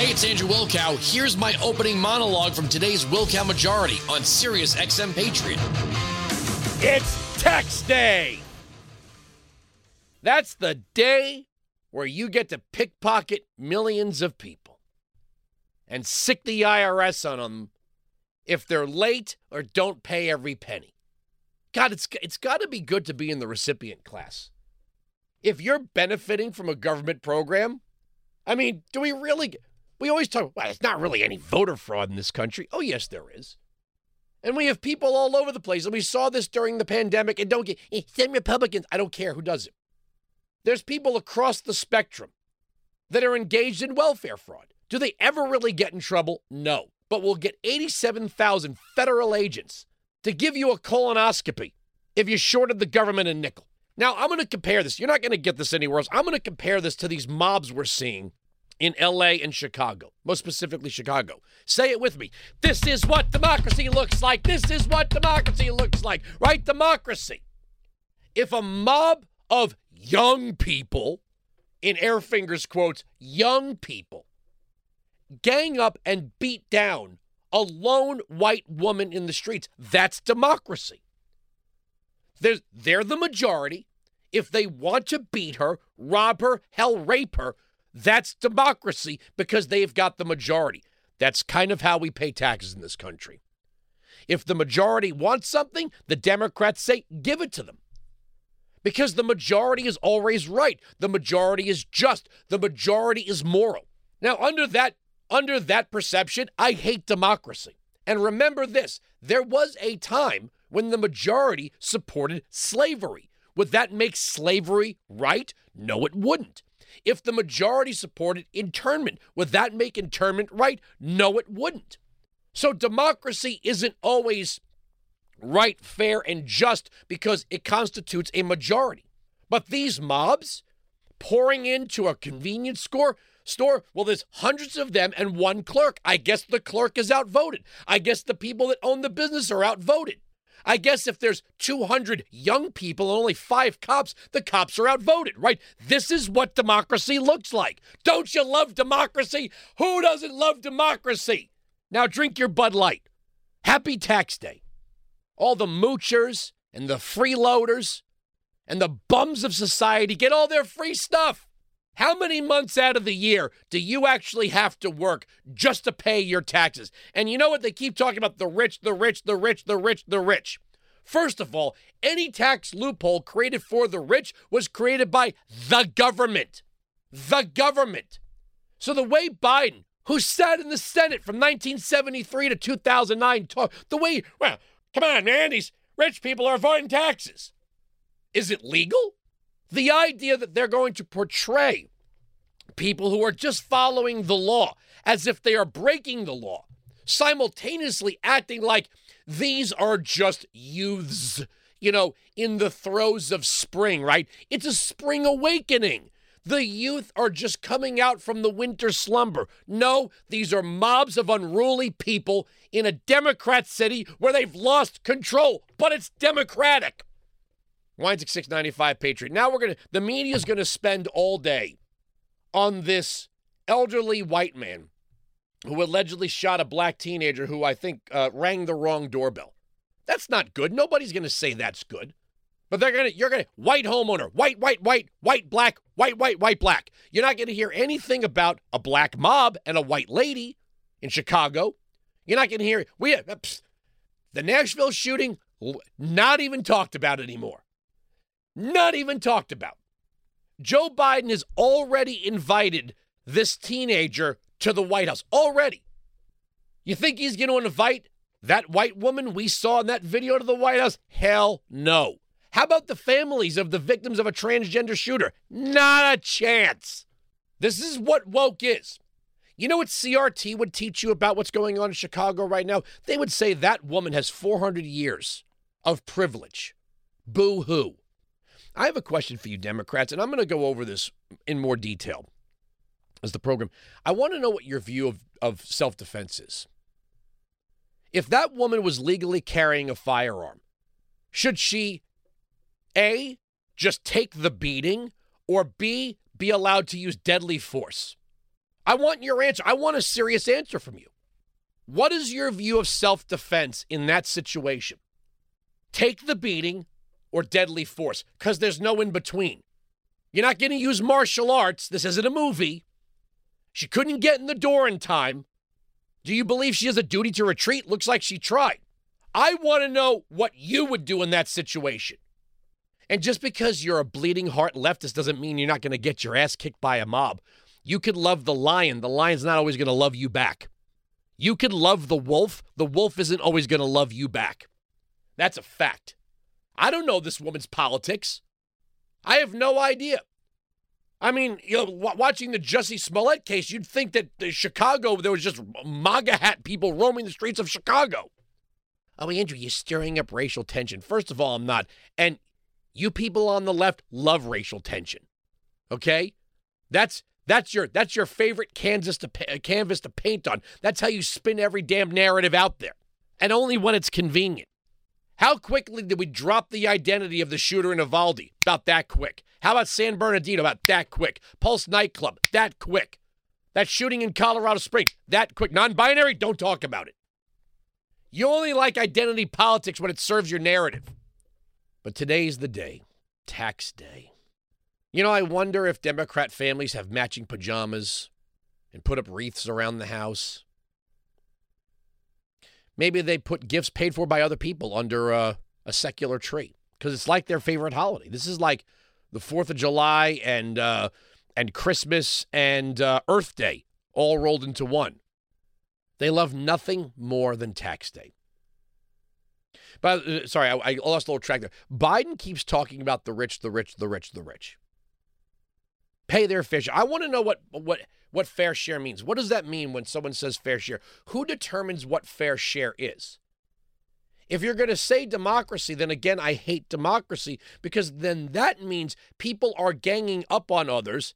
Hey, it's Andrew Wilkow. Here's my opening monologue from today's Wilkow Majority on Sirius XM Patriot. It's tax day. That's the day where you get to pickpocket millions of people and sick the IRS on them if they're late or don't pay every penny. God, it's, it's got to be good to be in the recipient class. If you're benefiting from a government program, I mean, do we really? We always talk, well, it's not really any voter fraud in this country. Oh, yes, there is. And we have people all over the place. And we saw this during the pandemic. And don't get, eh, send Republicans. I don't care who does it. There's people across the spectrum that are engaged in welfare fraud. Do they ever really get in trouble? No. But we'll get 87,000 federal agents to give you a colonoscopy if you shorted the government a nickel. Now, I'm going to compare this. You're not going to get this anywhere else. I'm going to compare this to these mobs we're seeing in LA and Chicago, most specifically Chicago. Say it with me. This is what democracy looks like. This is what democracy looks like. Right? Democracy. If a mob of young people, in air fingers quotes, young people, gang up and beat down a lone white woman in the streets, that's democracy. They're, they're the majority. If they want to beat her, rob her, hell, rape her, that's democracy because they've got the majority. That's kind of how we pay taxes in this country. If the majority wants something, the Democrats say, give it to them. Because the majority is always right. The majority is just. The majority is moral. Now, under that, under that perception, I hate democracy. And remember this there was a time when the majority supported slavery. Would that make slavery right? No, it wouldn't. If the majority supported internment, would that make internment right? No, it wouldn't. So democracy isn't always right, fair, and just because it constitutes a majority. But these mobs pouring into a convenience store, store, well, there's hundreds of them and one clerk. I guess the clerk is outvoted. I guess the people that own the business are outvoted. I guess if there's 200 young people and only five cops, the cops are outvoted, right? This is what democracy looks like. Don't you love democracy? Who doesn't love democracy? Now drink your Bud Light. Happy Tax Day. All the moochers and the freeloaders and the bums of society get all their free stuff. How many months out of the year do you actually have to work just to pay your taxes? And you know what? They keep talking about the rich, the rich, the rich, the rich, the rich. First of all, any tax loophole created for the rich was created by the government. The government. So the way Biden, who sat in the Senate from 1973 to 2009, talk, the way, well, come on, man, these rich people are avoiding taxes. Is it legal? The idea that they're going to portray people who are just following the law as if they are breaking the law, simultaneously acting like these are just youths, you know, in the throes of spring, right? It's a spring awakening. The youth are just coming out from the winter slumber. No, these are mobs of unruly people in a Democrat city where they've lost control, but it's democratic. Wines 695 Patriot. Now we're going to, the media is going to spend all day on this elderly white man who allegedly shot a black teenager who I think uh, rang the wrong doorbell. That's not good. Nobody's going to say that's good. But they're going to, you're going to, white homeowner, white, white, white, white, black, white, white, white, black. You're not going to hear anything about a black mob and a white lady in Chicago. You're not going to hear, we, uh, the Nashville shooting, not even talked about anymore. Not even talked about. Joe Biden has already invited this teenager to the White House. Already. You think he's going to invite that white woman we saw in that video to the White House? Hell no. How about the families of the victims of a transgender shooter? Not a chance. This is what woke is. You know what CRT would teach you about what's going on in Chicago right now? They would say that woman has 400 years of privilege. Boo hoo. I have a question for you, Democrats, and I'm going to go over this in more detail as the program. I want to know what your view of, of self defense is. If that woman was legally carrying a firearm, should she A, just take the beating, or B, be allowed to use deadly force? I want your answer. I want a serious answer from you. What is your view of self defense in that situation? Take the beating or deadly force, because there's no in between. You're not going to use martial arts. This isn't a movie. She couldn't get in the door in time. Do you believe she has a duty to retreat? Looks like she tried. I want to know what you would do in that situation. And just because you're a bleeding heart leftist doesn't mean you're not going to get your ass kicked by a mob. You could love the lion, the lion's not always going to love you back. You could love the wolf, the wolf isn't always going to love you back. That's a fact. I don't know this woman's politics. I have no idea. I mean, you know, watching the Jussie Smollett case, you'd think that the Chicago there was just MAGA hat people roaming the streets of Chicago. Oh, Andrew, you're stirring up racial tension. First of all, I'm not. And you people on the left love racial tension. Okay? That's that's your that's your favorite canvas to canvas to paint on. That's how you spin every damn narrative out there. And only when it's convenient. How quickly did we drop the identity of the shooter in Uvalde? About that quick. How about San Bernardino? About that quick. Pulse nightclub? That quick. That shooting in Colorado Springs? That quick. Non binary? Don't talk about it. You only like identity politics when it serves your narrative. But today's the day, tax day. You know, I wonder if Democrat families have matching pajamas and put up wreaths around the house. Maybe they put gifts paid for by other people under a, a secular tree because it's like their favorite holiday. This is like the Fourth of July and uh, and Christmas and uh, Earth Day all rolled into one. They love nothing more than tax day. But uh, sorry, I, I lost a little track there. Biden keeps talking about the rich, the rich, the rich, the rich. Pay their fish. I want to know what what what fair share means. What does that mean when someone says fair share? Who determines what fair share is? If you're going to say democracy, then again, I hate democracy because then that means people are ganging up on others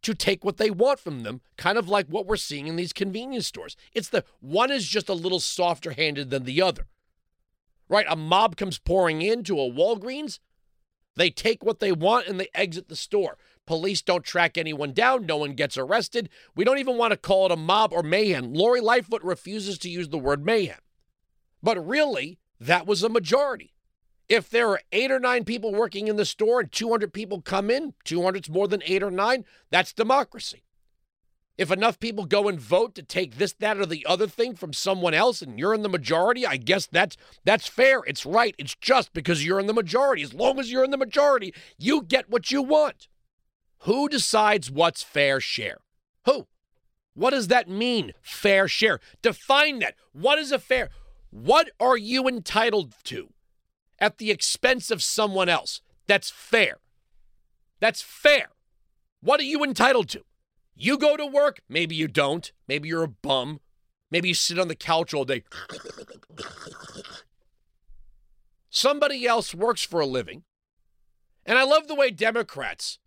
to take what they want from them, kind of like what we're seeing in these convenience stores. It's the one is just a little softer handed than the other. Right? A mob comes pouring into a Walgreens, they take what they want and they exit the store. Police don't track anyone down. No one gets arrested. We don't even want to call it a mob or mayhem. Lori Lightfoot refuses to use the word mayhem. But really, that was a majority. If there are eight or nine people working in the store and 200 people come in, 200's more than eight or nine, that's democracy. If enough people go and vote to take this, that, or the other thing from someone else and you're in the majority, I guess that's that's fair. It's right. It's just because you're in the majority. As long as you're in the majority, you get what you want. Who decides what's fair share? Who? What does that mean, fair share? Define that. What is a fair? What are you entitled to at the expense of someone else? That's fair. That's fair. What are you entitled to? You go to work, maybe you don't. Maybe you're a bum. Maybe you sit on the couch all day. Somebody else works for a living. And I love the way Democrats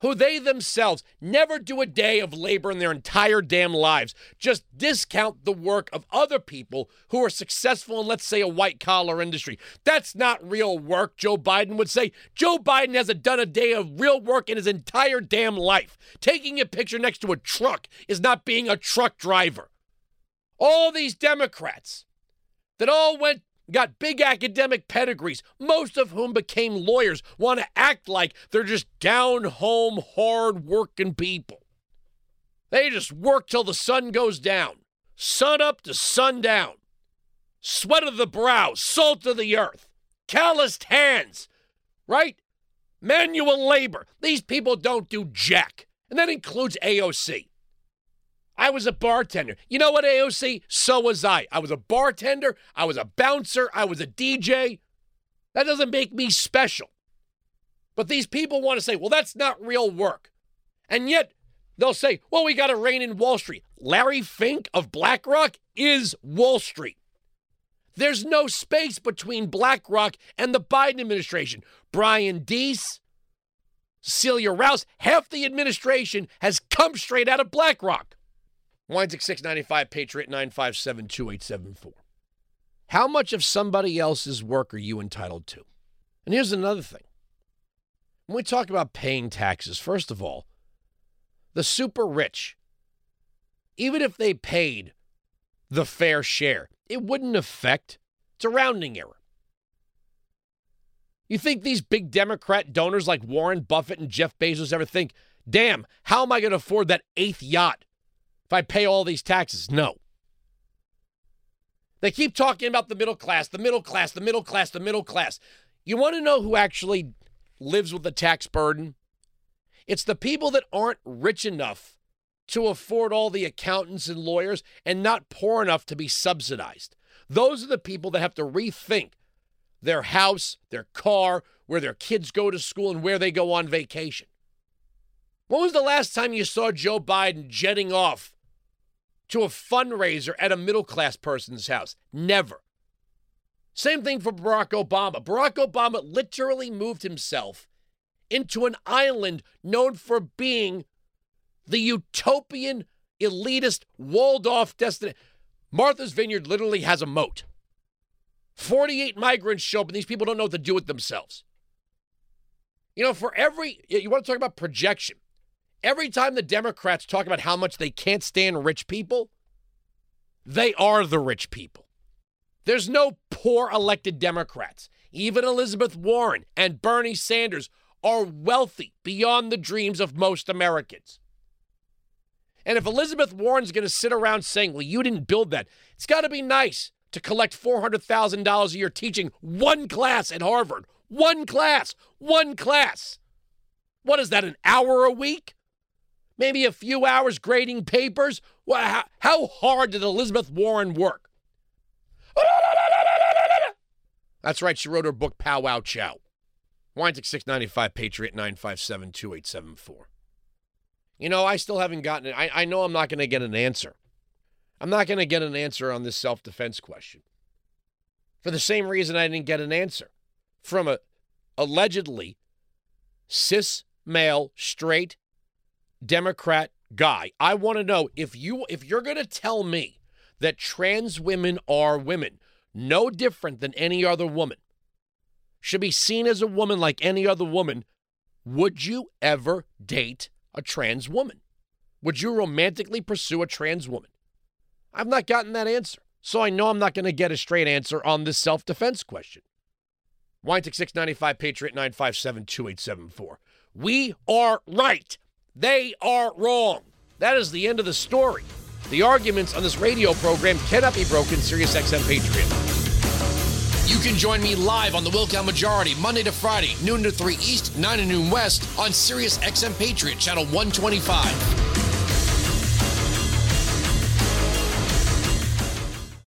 who they themselves never do a day of labor in their entire damn lives, just discount the work of other people who are successful in, let's say, a white collar industry. That's not real work, Joe Biden would say. Joe Biden hasn't done a day of real work in his entire damn life. Taking a picture next to a truck is not being a truck driver. All these Democrats that all went got big academic pedigrees, most of whom became lawyers, want to act like they're just down home, hard working people. They just work till the sun goes down, sun up to sundown, sweat of the brow, salt of the earth, calloused hands, right? Manual labor. These people don't do jack. And that includes AOC. I was a bartender. You know what, AOC? So was I. I was a bartender. I was a bouncer. I was a DJ. That doesn't make me special. But these people want to say, well, that's not real work. And yet they'll say, well, we got to rein in Wall Street. Larry Fink of BlackRock is Wall Street. There's no space between BlackRock and the Biden administration. Brian Deese, Celia Rouse, half the administration has come straight out of BlackRock. Weinzig 695, Patriot 957 2874. How much of somebody else's work are you entitled to? And here's another thing. When we talk about paying taxes, first of all, the super rich even if they paid the fair share, it wouldn't affect. It's a rounding error. You think these big Democrat donors like Warren Buffett and Jeff Bezos ever think, damn, how am I going to afford that eighth yacht if I pay all these taxes? No. They keep talking about the middle class, the middle class, the middle class, the middle class. You want to know who actually lives with the tax burden? It's the people that aren't rich enough to afford all the accountants and lawyers and not poor enough to be subsidized. Those are the people that have to rethink their house, their car, where their kids go to school, and where they go on vacation. When was the last time you saw Joe Biden jetting off to a fundraiser at a middle class person's house? Never. Same thing for Barack Obama. Barack Obama literally moved himself into an island known for being the utopian, elitist, walled off destination. Martha's Vineyard literally has a moat. 48 migrants show up, and these people don't know what to do with themselves. You know, for every, you want to talk about projection. Every time the Democrats talk about how much they can't stand rich people, they are the rich people. There's no poor elected Democrats. Even Elizabeth Warren and Bernie Sanders are wealthy beyond the dreams of most Americans. And if Elizabeth Warren's going to sit around saying, well, you didn't build that, it's got to be nice to collect $400,000 a year teaching one class at Harvard. One class. One class. What is that, an hour a week? Maybe a few hours grading papers? Well, how, how hard did Elizabeth Warren work? That's right, she wrote her book, Pow Wow Chow. Weinzig 695 Patriot 957 2874. You know, I still haven't gotten it. I, I know I'm not going to get an answer. I'm not going to get an answer on this self defense question. For the same reason I didn't get an answer from a allegedly cis male straight Democrat guy. I want to know if you if you're going to tell me that trans women are women, no different than any other woman, should be seen as a woman like any other woman, would you ever date a trans woman? Would you romantically pursue a trans woman? I've not gotten that answer. So I know I'm not going to get a straight answer on this self defense question. Weinzig 695 Patriot 957 2874. We are right. They are wrong. That is the end of the story. The arguments on this radio program cannot be broken, Sirius XM Patriot. You can join me live on the Wilkow Majority Monday to Friday, noon to 3 East, 9 to noon West on Sirius XM Patriot, channel 125.